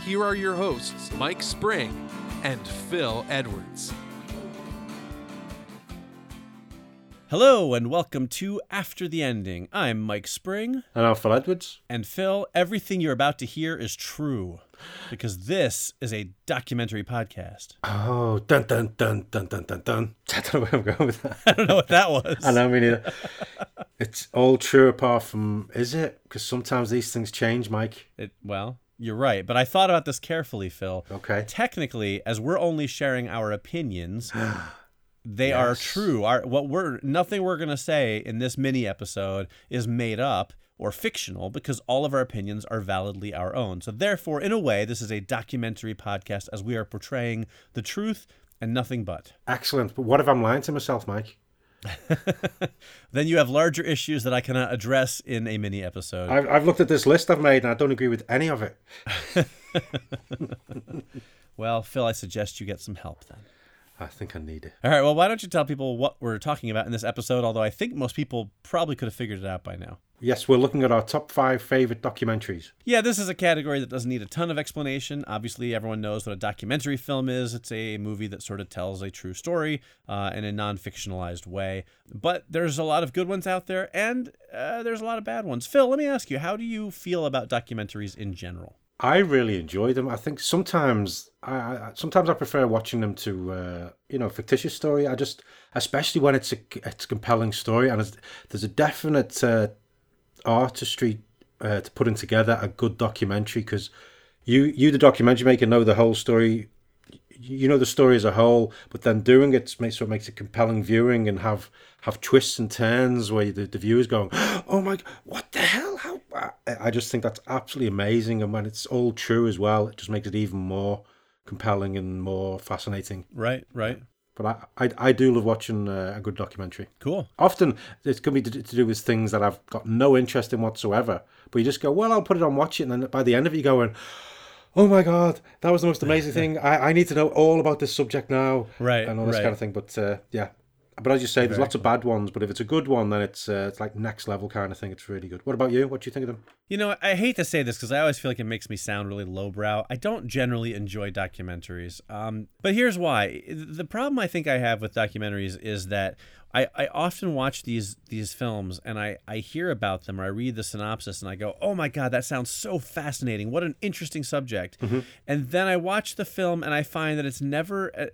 here are your hosts, Mike Spring and Phil Edwards. Hello and welcome to After the Ending. I'm Mike Spring. And I'm Phil Edwards. And Phil, everything you're about to hear is true because this is a documentary podcast. Oh, dun dun dun dun dun dun dun. I don't know where I'm going with that. I don't know what that was. I know, me neither. it's all true apart from, is it? Because sometimes these things change, Mike. It, well, you're right, but I thought about this carefully, Phil. Okay. Technically, as we're only sharing our opinions, they Yes. are true. Our what we're nothing we're going to say in this mini episode is made up or fictional because all of our opinions are validly our own. So therefore, in a way, this is a documentary podcast as we are portraying the truth and nothing but. Excellent. But what if I'm lying to myself, Mike? Then you have larger issues that I cannot address in a mini episode. I've, I've looked at this list I've made and I don't agree with any of it. well, Phil, I suggest you get some help then. I think I need it. All right, well, why don't you tell people what we're talking about in this episode? Although I think most people probably could have figured it out by now. Yes, we're looking at our top five favorite documentaries. Yeah, this is a category that doesn't need a ton of explanation. Obviously, everyone knows what a documentary film is. It's a movie that sort of tells a true story uh, in a non fictionalized way. But there's a lot of good ones out there, and uh, there's a lot of bad ones. Phil, let me ask you, how do you feel about documentaries in general? I really enjoy them. I think sometimes I, sometimes I prefer watching them to uh, you know fictitious story. I just especially when it's a it's a compelling story and there's a definite uh, artistry uh, to putting together a good documentary because you you the documentary maker know the whole story. You know the story as a whole, but then doing it makes so it makes it compelling viewing and have have twists and turns where the, the viewer's going, "Oh my, what the hell? How?" I- just think that's absolutely amazing, and when it's all true as well, it just makes it even more compelling and more fascinating. Right, right. But I I, I do love watching uh, a good documentary. Cool. Often it can be to, to do with things that I've got no interest in whatsoever, but you just go, "Well, I'll put it on, watch it," and then by the end of it, you're going. Oh my god, that was the most amazing thing. I, I need to know all about this subject now. Right, And all this right. kind of thing. But uh, yeah. But as you say, there's lots of bad ones, but if it's a good one, then it's uh, it's like next level kind of thing. It's really good. What about you? What do you think of them? You know, I hate to say this because I always feel like it makes me sound really lowbrow. I don't generally enjoy documentaries. Um, but here's why. The problem I think I have with documentaries is that I, I often watch these these films and I, I hear about them or I read the synopsis and I go, oh my God, that sounds so fascinating. What an interesting subject. And then I watch the film and I find that it's never, uh,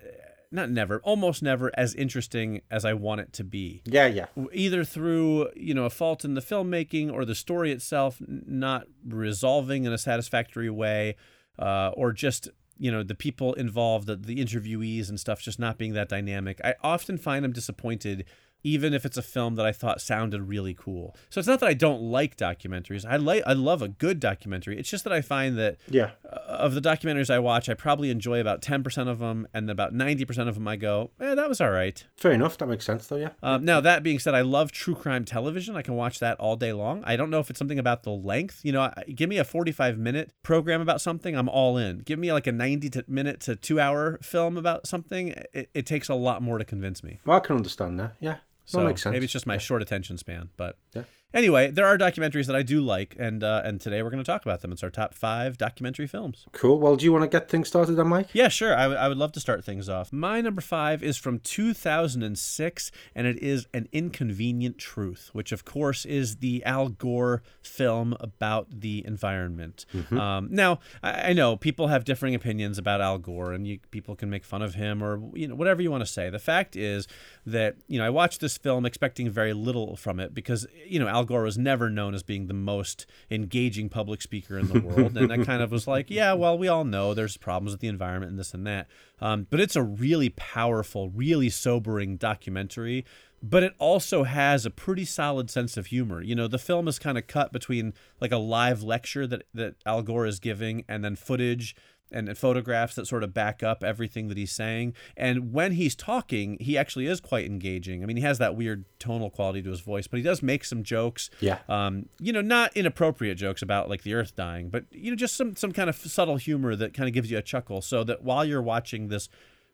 not never, almost never as interesting as I want it to be Yeah, yeah. either through you know a fault in the filmmaking or the story itself not resolving in a satisfactory way uh, or just you know the people involved the, the interviewees and stuff just not being that dynamic. I often find i'm disappointed even if it's a film that I thought sounded really cool. So it's not that I don't like documentaries. I like I love a good documentary. It's just that I find that Yeah. uh, of the documentaries I watch, I probably enjoy about 10% of them and about 90% of them I go, "Eh, that was all right." Fair enough. That makes sense, though. Yeah. Um, now that being said, I love true crime television. I can watch that all day long. I don't know if it's something about the length. You know, give me a forty-five minute program about something, I'm all in. Give me like a 90-minute to two hour film about something. It, it takes a lot more to convince me. Well, I can understand that. Yeah. So that makes sense. maybe it's just my short attention span. But Yeah. Anyway, there are documentaries that I do like, and uh, and today we're going to talk about them. It's our top five documentary films. Cool. Well, do you want to get things started then, Mike? Yeah, sure. I would- I would love to start things off. My number five is from 2006, and it is An Inconvenient Truth, which, of course, is the Al Gore film about the environment. Um, now, I, I know people have differing opinions about Al Gore, and you, people can make fun of him or you know whatever you want to say. The fact is that you know I watched this film expecting very little from it because you know Al Gore was never known as being the most engaging public speaker in the world, and I kind of was like, yeah, well, we all know there's problems with the environment and this and that. Um, but it's a really powerful, really sobering documentary. But it also has a pretty solid sense of humor. You know, the film is kind of cut between like a live lecture that, that Al Gore is giving and then footage and, and photographs that sort of back up everything that he's saying. And when he's talking, he actually is quite engaging. I mean, he has that weird tonal quality to his voice, but he does make some jokes. Yeah. Um, you know, not inappropriate jokes about like the Earth dying, but you know, just some some kind of subtle humor that kind of gives you a chuckle, so that while you're watching this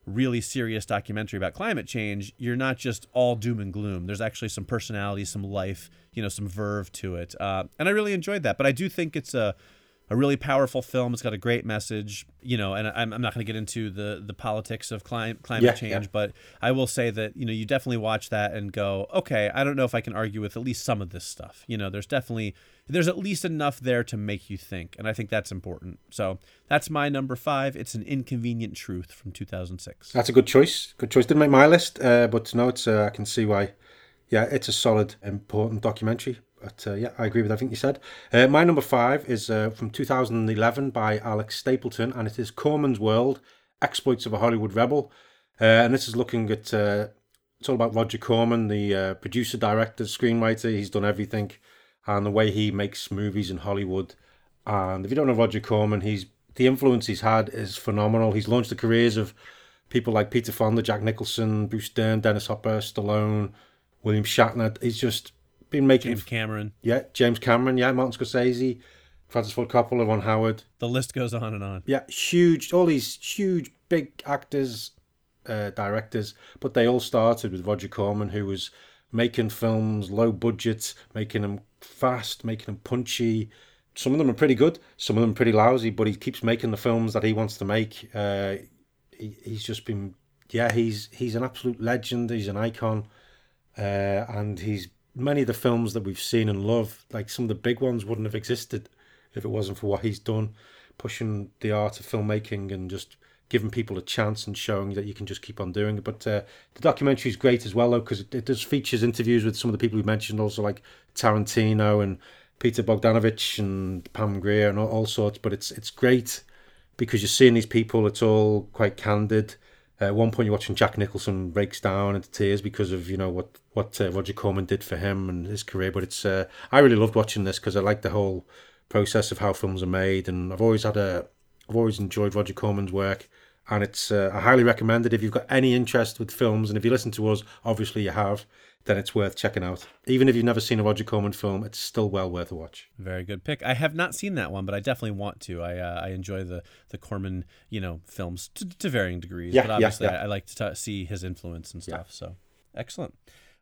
really serious documentary about climate change, you're not just all doom and gloom. There's actually some personality, some life, you know, some verve to it. Uh, and I really enjoyed that. But I do think it's a a really powerful film. It's got a great message, you know, and I'm, I'm not going to get into the the politics of climate climate Yeah, change, yeah. but I will say that you know you definitely watch that and go, okay, I don't know if I can argue with at least some of this stuff. You know, there's definitely there's at least enough there to make you think, and I think that's important. So that's my number five. It's an inconvenient truth from 2006. That's a good choice. Good choice. Didn't make my list, uh, but no, it's uh, I can see why. Yeah, it's a solid, important documentary. But uh, yeah, I agree with everything you said. Uh, my number five is uh, from 2011 by Alex Stapleton, and it is Corman's World: Exploits of a Hollywood Rebel. Uh, and this is looking at uh, it's all about Roger Corman, the uh, producer, director, screenwriter. He's done everything, and the way he makes movies in Hollywood. And if you don't know Roger Corman, he's the influence he's had is phenomenal. He's launched the careers of people like Peter Fonda, Jack Nicholson, Bruce Dern, Dennis Hopper, Stallone, William Shatner. He's just been making James Cameron. yeah, James Cameron, yeah, Martin Scorsese, Francis Ford Coppola, Ron Howard. The list goes on and on. Yeah, huge, all these huge, big actors, uh, directors, but they all started with Roger Corman, who was making films low budget, making them fast, making them punchy. Some of them are pretty good, some of them pretty lousy, but he keeps making the films that he wants to make. Uh, he, he's just been, yeah, he's he's an absolute legend. He's an icon, uh, and he's many of the films that we've seen and love, like some of the big ones, wouldn't have existed if it wasn't for what he's done, pushing the art of filmmaking and just giving people a chance and showing that you can just keep on doing it. But uh, the documentary is great as well, though, because it, it does features interviews with some of the people we mentioned, also like Tarantino and Peter Bogdanovich and Pam Grier and all, all sorts. But it's it's great because you're seeing these people. It's all quite candid. At one point, you're watching Jack Nicholson breaks down into tears because of you know what what uh, Roger Corman did for him and his career. But it's uh, I really loved watching this because I like the whole process of how films are made, and I've always had a I've always enjoyed Roger Corman's work, and it's uh, I highly recommend it if you've got any interest with films, and if you listen to us, obviously you have, then it's worth checking out. Even if you've never seen a Roger Corman film, it's still well worth a watch. Very good pick. I have not seen that one, but I definitely want to. I uh, I enjoy the the Corman you know films to, to varying degrees, Yeah, but obviously yeah. I, I like to t- see his influence and stuff. So excellent.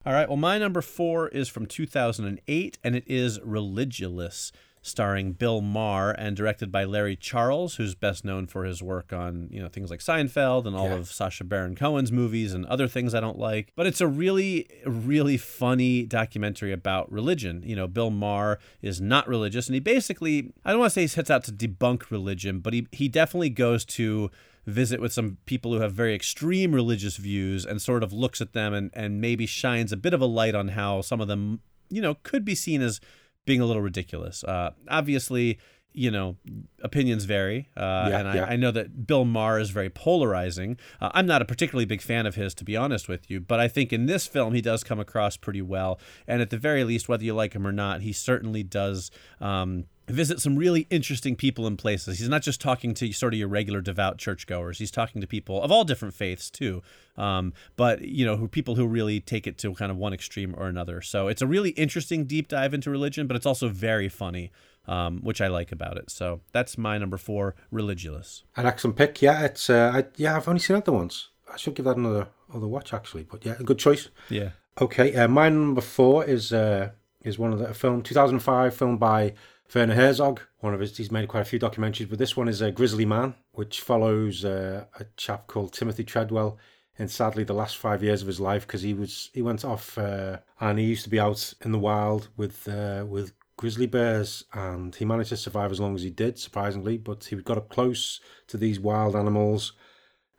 All right. Well, my number four is from 2008, and it is Religulous, starring Bill Maher and directed by Larry Charles, who's best known for his work on you know things like Seinfeld and all Yeah. of Sacha Baron Cohen's movies and other things I don't like. But it's a really, really funny documentary about religion. You know, Bill Maher is not religious, and he basically, I don't want to say he sets out to debunk religion, but he, he definitely goes to visit with some people who have very extreme religious views and sort of looks at them and, and maybe shines a bit of a light on how some of them, you know, could be seen as being a little ridiculous. Uh, obviously, you know, opinions vary. Uh, Yeah, and I, yeah. I know that Bill Maher is very polarizing. Uh, I'm not a particularly big fan of his, to be honest with you, but I think in this film he does come across pretty well. And at the very least, whether you like him or not, he certainly does. Um, Visit some really interesting people and places. He's not just talking to sort of your regular devout churchgoers. He's talking to people of all different faiths too, um, but you know, who people who really take it to kind of one extreme or another. So it's a really interesting deep dive into religion, but it's also very funny, um, which I like about it. So that's my number four, Religulous. An excellent pick. Yeah, it's uh, I, yeah I've only seen that the once. I should give that another other watch actually. But yeah, a good choice. Yeah. Okay, uh, my number four is uh, is one of the a film 2005 film by Werner Herzog. One of his he's made quite a few documentaries, but this one is a Grizzly Man, which follows uh, a chap called Timothy Treadwell. In sadly the last five years of his life, because he was he went off uh, and he used to be out in the wild with uh, with grizzly bears, and he managed to survive as long as he did, surprisingly. But he got up close to these wild animals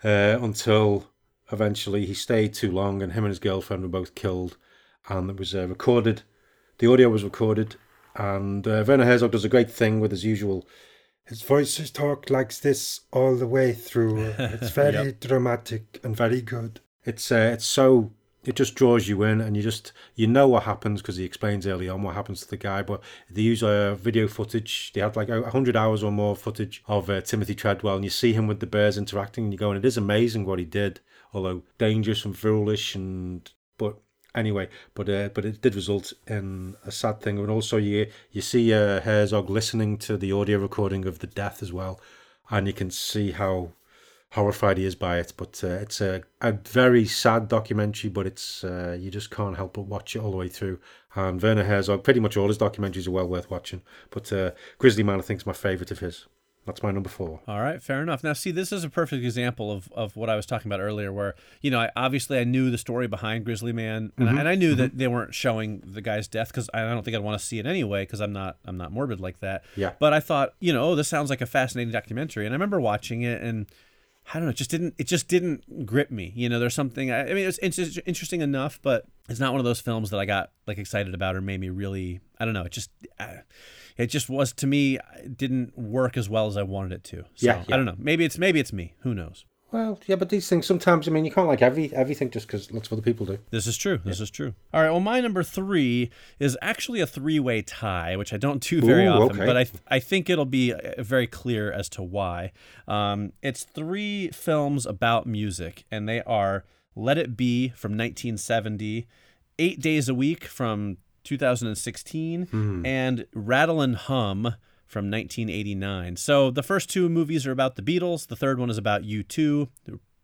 uh, until eventually he stayed too long, and him and his girlfriend were both killed. And it was uh, recorded. The audio was recorded, and uh, Werner Herzog does a great thing with his usual. His voices talk like this all the way through. It's very dramatic and very good. It's uh, it's so it just draws you in, and you just you know what happens because he explains early on what happens to the guy. But they use uh, video footage. They had like a hundred hours or more footage of uh, Timothy Treadwell, and you see him with the bears interacting, and you go, and it is amazing what he did, although dangerous and foolish, and anyway, but uh, but it did result in a sad thing, and also you you see uh, Herzog listening to the audio recording of the death as well, and you can see how horrified he is by it. But uh, it's a, a very sad documentary, but it's uh, you just can't help but watch it all the way through. And Werner Herzog, pretty much all his documentaries are well worth watching. But uh, Grizzly Man, I think, is my favourite of his. That's my number four. All right, fair enough. Now, see, this is a perfect example of, of what I was talking about earlier, where you know, I, obviously, I knew the story behind Grizzly Man, and, I, and I knew that they weren't showing the guy's death because I don't think I'd want to see it anyway because I'm not I'm not morbid like that. Yeah. But I thought, you know, oh, this sounds like a fascinating documentary, and I remember watching it and. I don't know. It just didn't. It just didn't grip me. You know, there's something. I, I mean, it's inter- interesting enough, but it's not one of those films that I got like excited about or made me really. I don't know. It just. Uh, it just was to me. It didn't work as well as I wanted it to. So, Yeah, yeah. I don't know. Maybe it's maybe it's me. Who knows? Well, yeah, but these things sometimes. I mean, you can't like every everything just because lots of other people do. This is true. This is true. All right. Well, my number three is actually a three-way tie, which I don't do very Ooh, often, okay. but I I think it'll be uh, very clear as to why. Um, it's three films about music, and they are "Let It Be" from 1970, Eight Days a Week from 2016, and Rattle and Hum from 1989. So the first two movies are about the Beatles. The third one is about U2.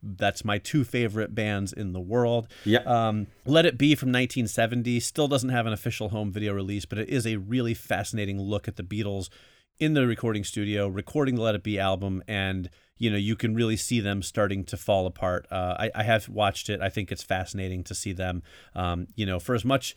That's my two favorite bands in the world. Yeah. Um, Let It Be from 1970 still doesn't have an official home video release, but it is a really fascinating look at the Beatles in the recording studio, recording the Let It Be album, and you know you can really see them starting to fall apart. Uh, I, I have watched it. I think it's fascinating to see them. Um, you know, for as much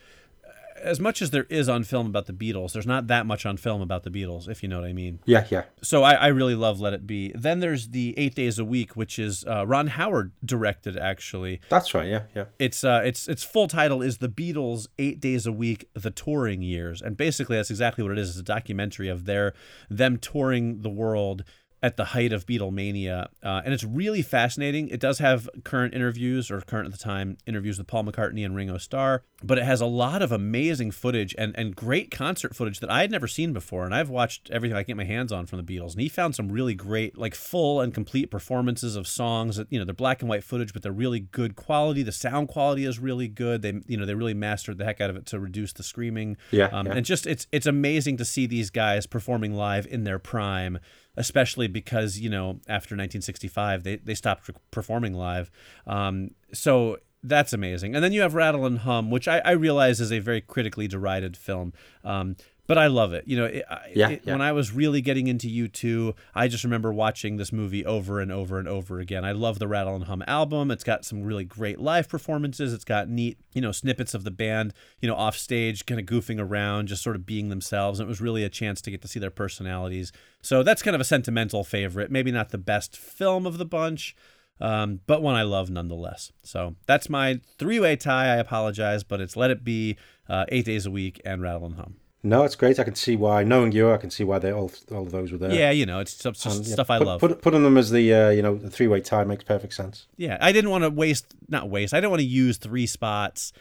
as much as there is on film about the Beatles, there's not that much on film about the Beatles, if you know what I mean. Yeah, yeah. So I, I really love Let It Be. Then there's the Eight Days a Week, which is uh, Ron Howard directed. Actually, That's right. Yeah, yeah. it's uh, its its full title is The Beatles: Eight Days a Week, The Touring Years, and basically that's exactly what it is. It's a documentary of their them touring the world at the height of Beatlemania, uh, and it's really fascinating. It does have current interviews, or current at the time interviews with Paul McCartney and Ringo Starr, but it has a lot of amazing footage and and great concert footage that I had never seen before. And I've watched everything I can get my hands on from the Beatles, and he found some really great, like full and complete performances of songs. That, you know, they're black and white footage, but they're really good quality. The sound quality is really good. They you know they really mastered the heck out of it to reduce the screaming. Yeah, um, yeah. and just it's it's amazing to see these guys performing live in their prime especially because you know after 1965 they, they stopped performing live. Um, so that's amazing. And then you have rattle and hum which i, I realize is a very critically derided film. Um, but I love it. You know, it, Yeah, it- yeah. when I was really getting into U2, I just remember watching this movie over and over and over again. I love the Rattle and Hum album. It's got some really great live performances. It's got neat, you know, snippets of the band, you know, off stage, kind of goofing around, just sort of being themselves. And it was really a chance to get to see their personalities. So that's kind of a sentimental favorite. Maybe not the best film of the bunch, um, but one I love nonetheless. So that's my three-way tie. I apologize, but it's Let It Be, uh, Eight Days a Week, and Rattle and Hum. No, it's great. I can see why. Knowing you, I can see why they all all of those were there. Yeah, you know, it's stuff, just And, yeah, stuff I put- love. Put, putting them as the uh, you know the three way tie makes perfect sense. yeah, I didn't want to waste, not waste. I didn't want to use three spots,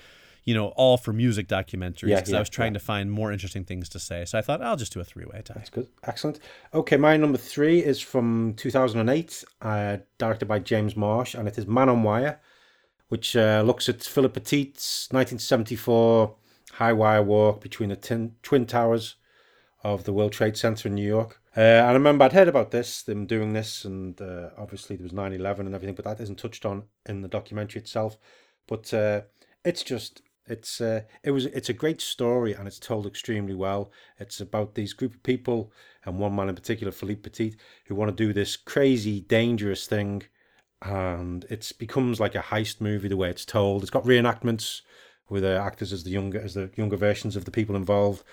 you know, all for music documentaries Yeah, because I was trying yeah. to find more interesting things to say. So I thought I'll just do a three-way tie. That's good. Excellent. Okay, my number three is from 2008, uh, directed by James Marsh, and it is Man on Wire, which uh, looks at Philippe Petit's 1974 high wire walk between the tin, Twin Towers of the World Trade Center in New York. Uh, and I remember I'd heard about this, them doing this, and uh, obviously there was 9 11 and everything, but that isn't touched on in the documentary itself. But uh, it's just. It's uh, it was it's a great story and it's told extremely well. It's about these group of people and one man in particular, Philippe Petit, who want to do this crazy, dangerous thing, and it becomes like a heist movie the way it's told. It's got reenactments with uh, actors as the younger as the younger versions of the people involved,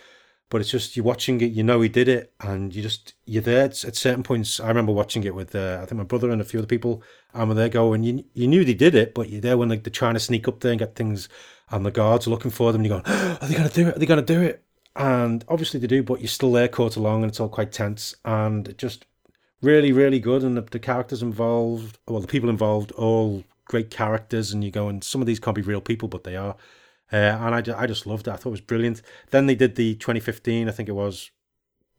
but it's just you're watching it, you know he did it, and you just you're there at certain points. I remember watching it with uh, I think my brother and a few other people, and we're there going, you you knew they did it, but you're there when like they're trying to sneak up there and get things, and the guards are looking for them, and you're going, are they gonna do it? Are they gonna do it? And obviously they do, but you're still there caught along, and it's all quite tense, and just really really good, and the, the characters involved, well the people involved, all great characters, and you go, and some of these can't be real people, but they are. Uh, and I, ju- I just loved it. I thought it was brilliant. Then they did the 2015, I think it was,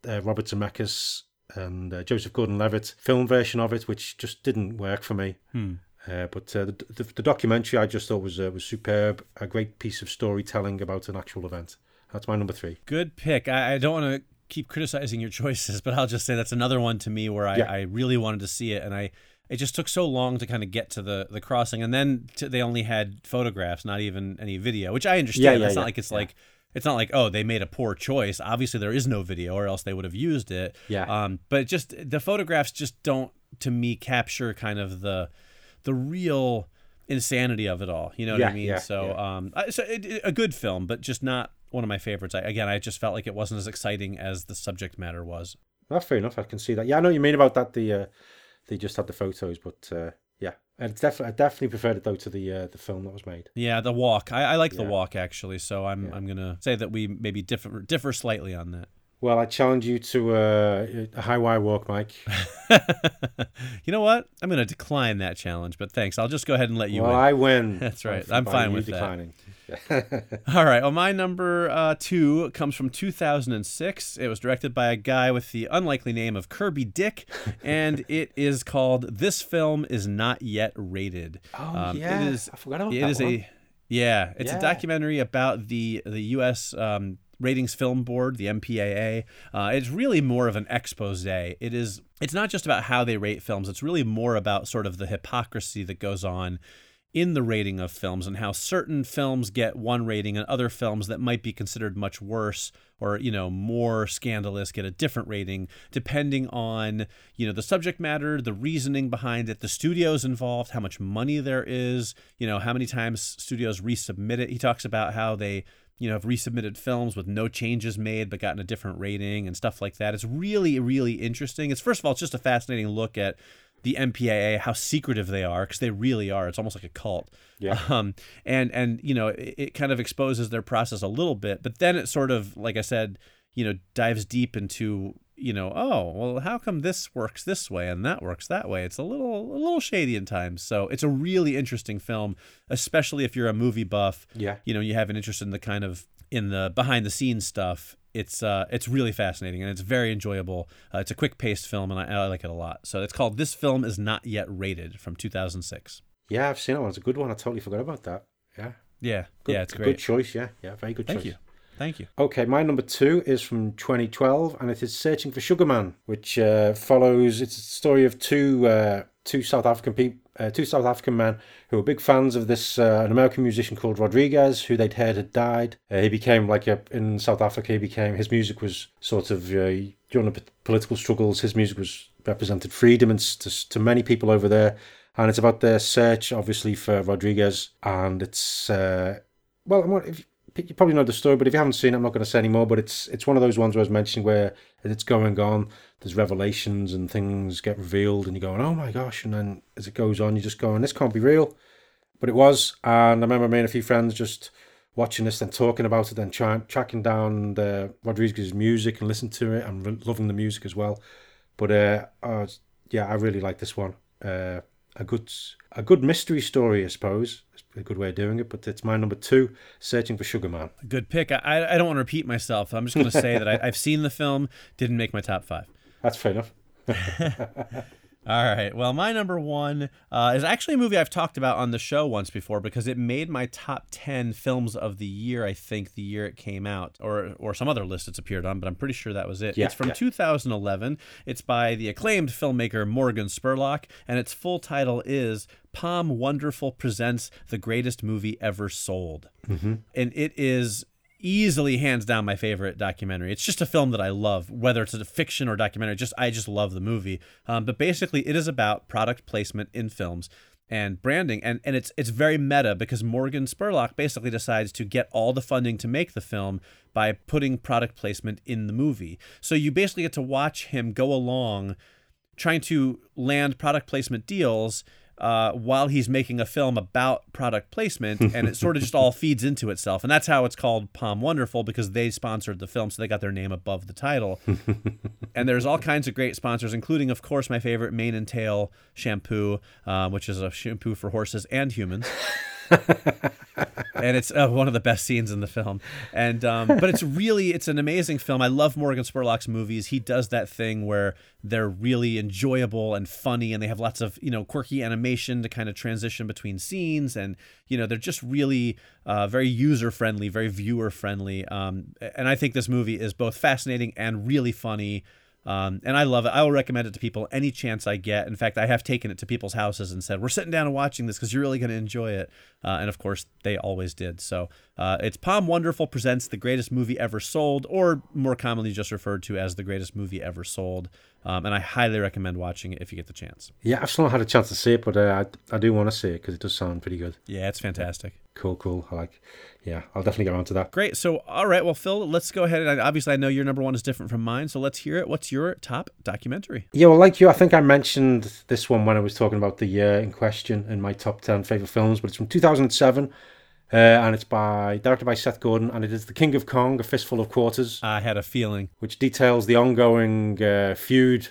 uh, Robert Zemeckis and uh, Joseph Gordon-Levitt film version of it, which just didn't work for me. Uh, but uh, the, the the documentary I just thought was uh, was superb, a great piece of storytelling about an actual event. That's my number three. Good pick. I, I don't want to keep criticizing your choices, but I'll just say that's another one to me where I, Yeah. I really wanted to see it, and I it just took so long to kind of get to the the crossing, and then to, they only had photographs, not even any video, which I understand. yeah, yeah, it's not like it's yeah. like it's not like oh they made a poor choice. Obviously there is no video, or else they would have used it. Yeah. Um, but just the photographs just don't to me capture kind of the the real insanity of it all. You know what I mean? yeah, so yeah. um, I- so it, it- a good film, but just not one of my favorites. I, again, I just felt like it wasn't as exciting as the subject matter was. That's fair enough. I can see that. Yeah, I know what you mean about that. The uh, they just had the photos, but uh, yeah, and it's definitely I definitely preferred it though to the uh, the film that was made. Yeah, the walk. I, I like the walk actually. So I'm Yeah. I'm gonna say that we maybe differ differ slightly on that. Well, I challenge you to uh, a high wire walk, Mike. you know what? I'm gonna decline that challenge, but thanks. I'll just go ahead and let you well, win. I win. That's right. I'm fine you with that. All right. Well, my number uh, two comes from 2006. It was directed by a guy with the unlikely name of Kirby Dick, and it is called "This Film Is Not Yet Rated." Oh, yeah. It is. I forgot about it that is one. a. Yeah, it's Yeah. a documentary about the the U.S. Um, Ratings Film Board, the MPAA. Uh, it's really more of an expose. It is. It's not just about how they rate films. It's really more about sort of the hypocrisy that goes on in the rating of films and how certain films get one rating and other films that might be considered much worse or you know more scandalous get a different rating depending on you know the subject matter the reasoning behind it the studios involved how much money there is you know how many times studios resubmit it. He talks about how they you know have resubmitted films with no changes made but gotten a different rating and stuff like that. It's really really interesting. It's first of all it's just a fascinating look at the MPAA, how secretive they are, because they really are. It's almost like a cult. Yeah. Um, and and you know, it, it kind of exposes their process a little bit, but then it sort of, like I said, you know, dives deep into you know, oh well, how come this works this way and that works that way? It's a little a little shady in times. So it's a really interesting film, especially if you're a movie buff. Yeah. You know, you have an interest in the kind of in the behind the scenes stuff. It's uh, it's really fascinating and it's very enjoyable. Uh, it's a quick paced film and I, I like it a lot. So it's called "This Film Is Not Yet Rated" from 2006. Yeah, I've seen it. It's a good one. I totally forgot about that. Yeah. Yeah, Good, yeah, it's great. Good choice. Yeah. Yeah. Very good Thank choice. Thank you, thank you. Okay, my number two is from 2012, and it is Searching for Sugar Man, which uh, follows. It's a story of two uh, two South African people, uh, two South African men who were big fans of this uh, an American musician called Rodriguez, who they'd heard had died. Uh, he became like a in South Africa. He became his music was sort of uh, during the political struggles. His music was represented freedom and to, to many people over there. And it's about their search, obviously, for Rodriguez, and it's uh, well, if you probably know the story, but if you haven't seen it, I'm not going to say any more. But it's it's one of those ones where I was mentioning where it's going on, there's revelations and things get revealed, and you're going, oh my gosh, and then as it goes on, you're just going, this can't be real, but it was. And I remember me and a few friends just watching this, then talking about it, then trying tracking down the Rodriguez's music and listening to it, and re- loving the music as well. But uh, uh yeah, I really like this one. Uh, a good a good mystery story, I suppose. It's a good way of doing it, but it's my number two, Searching for Sugar Man. Good pick. I I don't want to repeat myself. I'm just going to say that I, I've seen the film. Didn't make my top five. That's fair enough. All right. Well, my number one uh, is actually a movie I've talked about on the show once before because it made my top ten films of the year. I think the year it came out, or or some other list it's appeared on, but I'm pretty sure that was it. Yeah, it's from yeah. 2011. It's by the acclaimed filmmaker Morgan Spurlock, and its full title is POM Wonderful presents the greatest movie ever sold, Mm-hmm. and it is easily hands down my favorite documentary. It's just a film that I love, whether it's a fiction or documentary. Just I just love the movie. Um, but basically, it is about product placement in films and branding, and and it's it's very meta because Morgan Spurlock basically decides to get all the funding to make the film by putting product placement in the movie. So you basically get to watch him go along trying to land product placement deals uh, while he's making a film about product placement, and it sort of just all feeds into itself. And that's how it's called POM Wonderful because they sponsored the film, so they got their name above the title. and there's all kinds of great sponsors, including, of course, my favorite Mane and Tail shampoo, uh, which is a shampoo for horses and humans. and it's uh, one of the best scenes in the film. And um, but it's really it's an amazing film. I love Morgan Spurlock's movies. He does that thing where they're really enjoyable and funny, and they have lots of you know quirky animation to kind of transition between scenes, and you know they're just really uh, very user friendly, very viewer friendly. Um, and I think this movie is both fascinating and really funny. Um, and I love it. I will recommend it to people any chance I get. In fact, I have taken it to people's houses and said, "We're sitting down and watching this because you're really going to enjoy it." Uh, and of course, they always did. So uh, it's POM Wonderful presents the greatest movie ever sold, or more commonly just referred to as the greatest movie ever sold. Um, and I highly recommend watching it if you get the chance. Yeah, I've still not had a chance to see it, but uh, I, I do want to see it because it does sound pretty good. Yeah, it's fantastic. Cool, cool. I like. Yeah, I'll definitely get around to that. Great. So, all right. Well, Phil, let's go ahead and obviously I know your number one is different from mine. So let's hear it. What's your top documentary? Yeah, well, like you, I think I mentioned this one when I was talking about the year in question in my top 10 favourite films, but it's from 2007. Uh, and it's by directed by Seth Gordon, and it is The King of Kong: A Fistful of Quarters, I had a feeling. which details the ongoing uh, feud.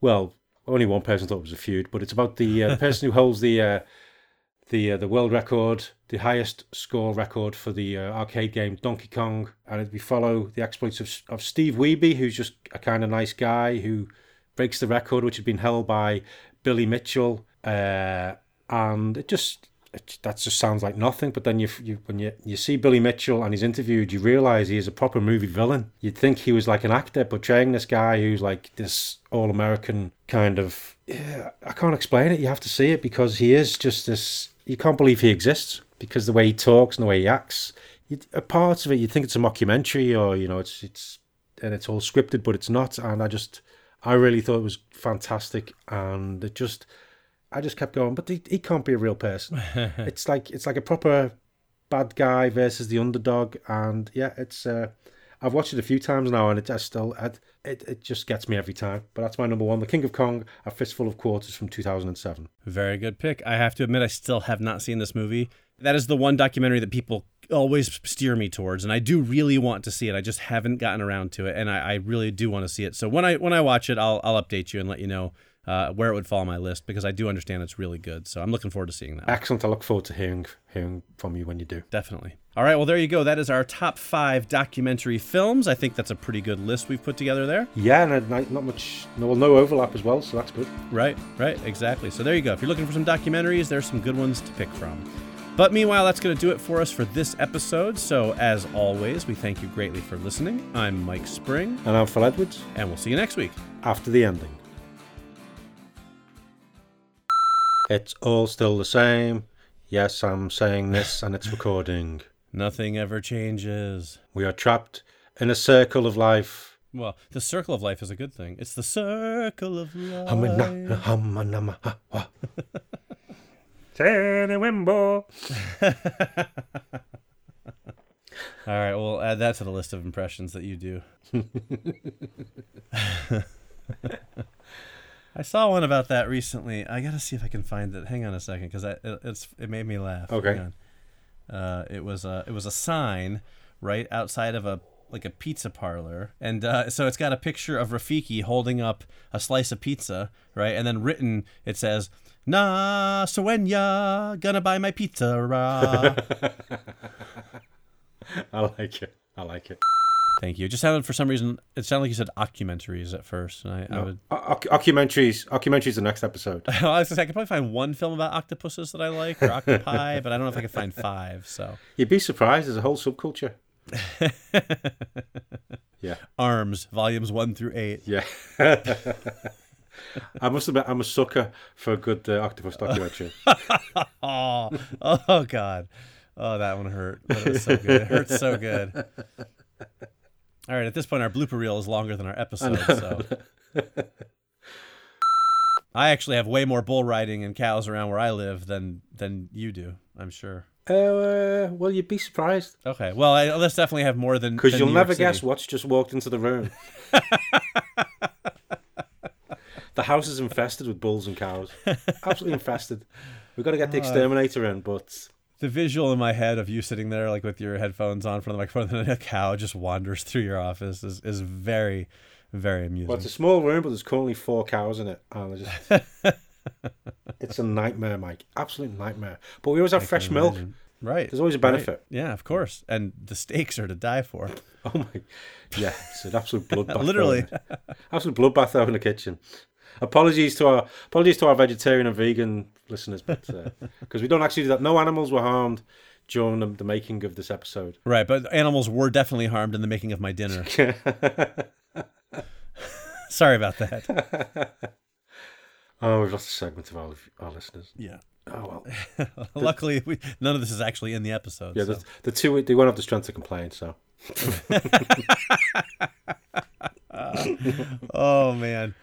Well, only one person thought it was a feud, but it's about the uh, person who holds the uh, the uh, the world record, the highest score record for the uh, arcade game Donkey Kong, and we follow the exploits of of Steve Wiebe, who's just a kind of nice guy who breaks the record, which had been held by Billy Mitchell, uh, and it just it, that just sounds like nothing. But then you, you when you you see Billy Mitchell and he's interviewed, you realise he is a proper movie villain. You'd think he was like an actor portraying this guy who's like this all American kind of. Yeah, I can't explain it. You have to see it because he is just this. You can't believe he exists because the way he talks and the way he acts. You, a part of it, you think it's a mockumentary or you know it's it's and it's all scripted, but it's not. And I just I really thought it was fantastic, and it just I just kept going. But he, he can't be a real person. it's like it's like a proper bad guy versus the underdog, and yeah, it's. Uh, I've watched it a few times now, and it just still it, it it just gets me every time. But that's my number one, The King of Kong, A Fistful of Quarters from 2007. Very good pick. I have to admit, I still have not seen this movie. That is the one documentary that people always steer me towards, and I do really want to see it. I just haven't gotten around to it, and I, I really do want to see it. So when I when I watch it, I'll I'll update you and let you know uh, where it would fall on my list because I do understand it's really good. So I'm looking forward to seeing that. Excellent. I look forward to hearing hearing from you when you do. Definitely. All right, well, there you go. That is our top five documentary films. I think that's a pretty good list we've put together there. Yeah, and not, not much, no, well, no overlap as well, so that's good. Right, right, exactly. So there you go. If you're looking for some documentaries, there's some good ones to pick from. But meanwhile, that's going to do it for us for this episode. So, as always, we thank you greatly for listening. I'm Mike Spring, And I'm Phil Edwards, and we'll see you next week. after the ending. It's all still the same. Yes, I'm saying this and it's recording. Nothing ever changes. We are trapped in a circle of life. Well, the circle of life is a good thing. It's the circle of life. Humana, humana, ha, ha. All right, we'll add that to the list of impressions that you do. I saw one about that recently. I gotta see if I can find it. Hang on a second, because it, it's it made me laugh. Okay. Hang on. Uh, it was a it was a sign right outside of a like a pizza parlor, and uh, so it's got a picture of Rafiki holding up a slice of pizza, right, and then written it says. Nah, Suenya, gonna buy my pizza. I like it. I like it. Thank you. It just sounded for some reason. It sounded like you said documentaries at first, and I, I would. O- oc- Ocumentaries. Ocumentaries the next episode. I was gonna say, I could probably find one film about octopuses that I like or octopi, but I don't know if I could find five. So You'd be surprised. There's a whole subculture. Yeah. Arms, volumes one through eight. Yeah. I must admit, I'm a sucker for a good uh, octopus documentary. Oh, oh God, oh that one hurt. It was so good. It hurts so good. All right, at this point, our blooper reel is longer than our episode. So I actually have way more bull riding and cows around where I live than than you do. I'm sure. uh, well, you'd be surprised Okay, well, I, let's definitely have more than because you'll New York never guess City. what's just walked into the room. the house is infested with bulls and cows. Absolutely infested. We've got to get the exterminator in, but The visual in my head of you sitting there, like with your headphones on, from the microphone, and a cow just wanders through your office is, is very, very amusing. well, it's a small room, but there's currently four cows in it, and just. it's a nightmare, Mike. Absolute nightmare. But we always have fresh milk. Right. There's always a Right. benefit. Yeah, of course. And the steaks are to die for. Oh my, yeah, it's an absolute bloodbath. Literally. absolute bloodbath out in the kitchen. Apologies to our apologies to our vegetarian and vegan listeners, but uh, because we don't actually do that. No animals were harmed during the, the making of this episode. Right, but animals were definitely harmed in the making of my dinner. Sorry about that. Oh, we've lost a segment of our our listeners. Yeah. Oh well. Luckily, we, none of this is actually in the episode. Yeah, so. the, the two they won't have the strength to complain. So Oh man.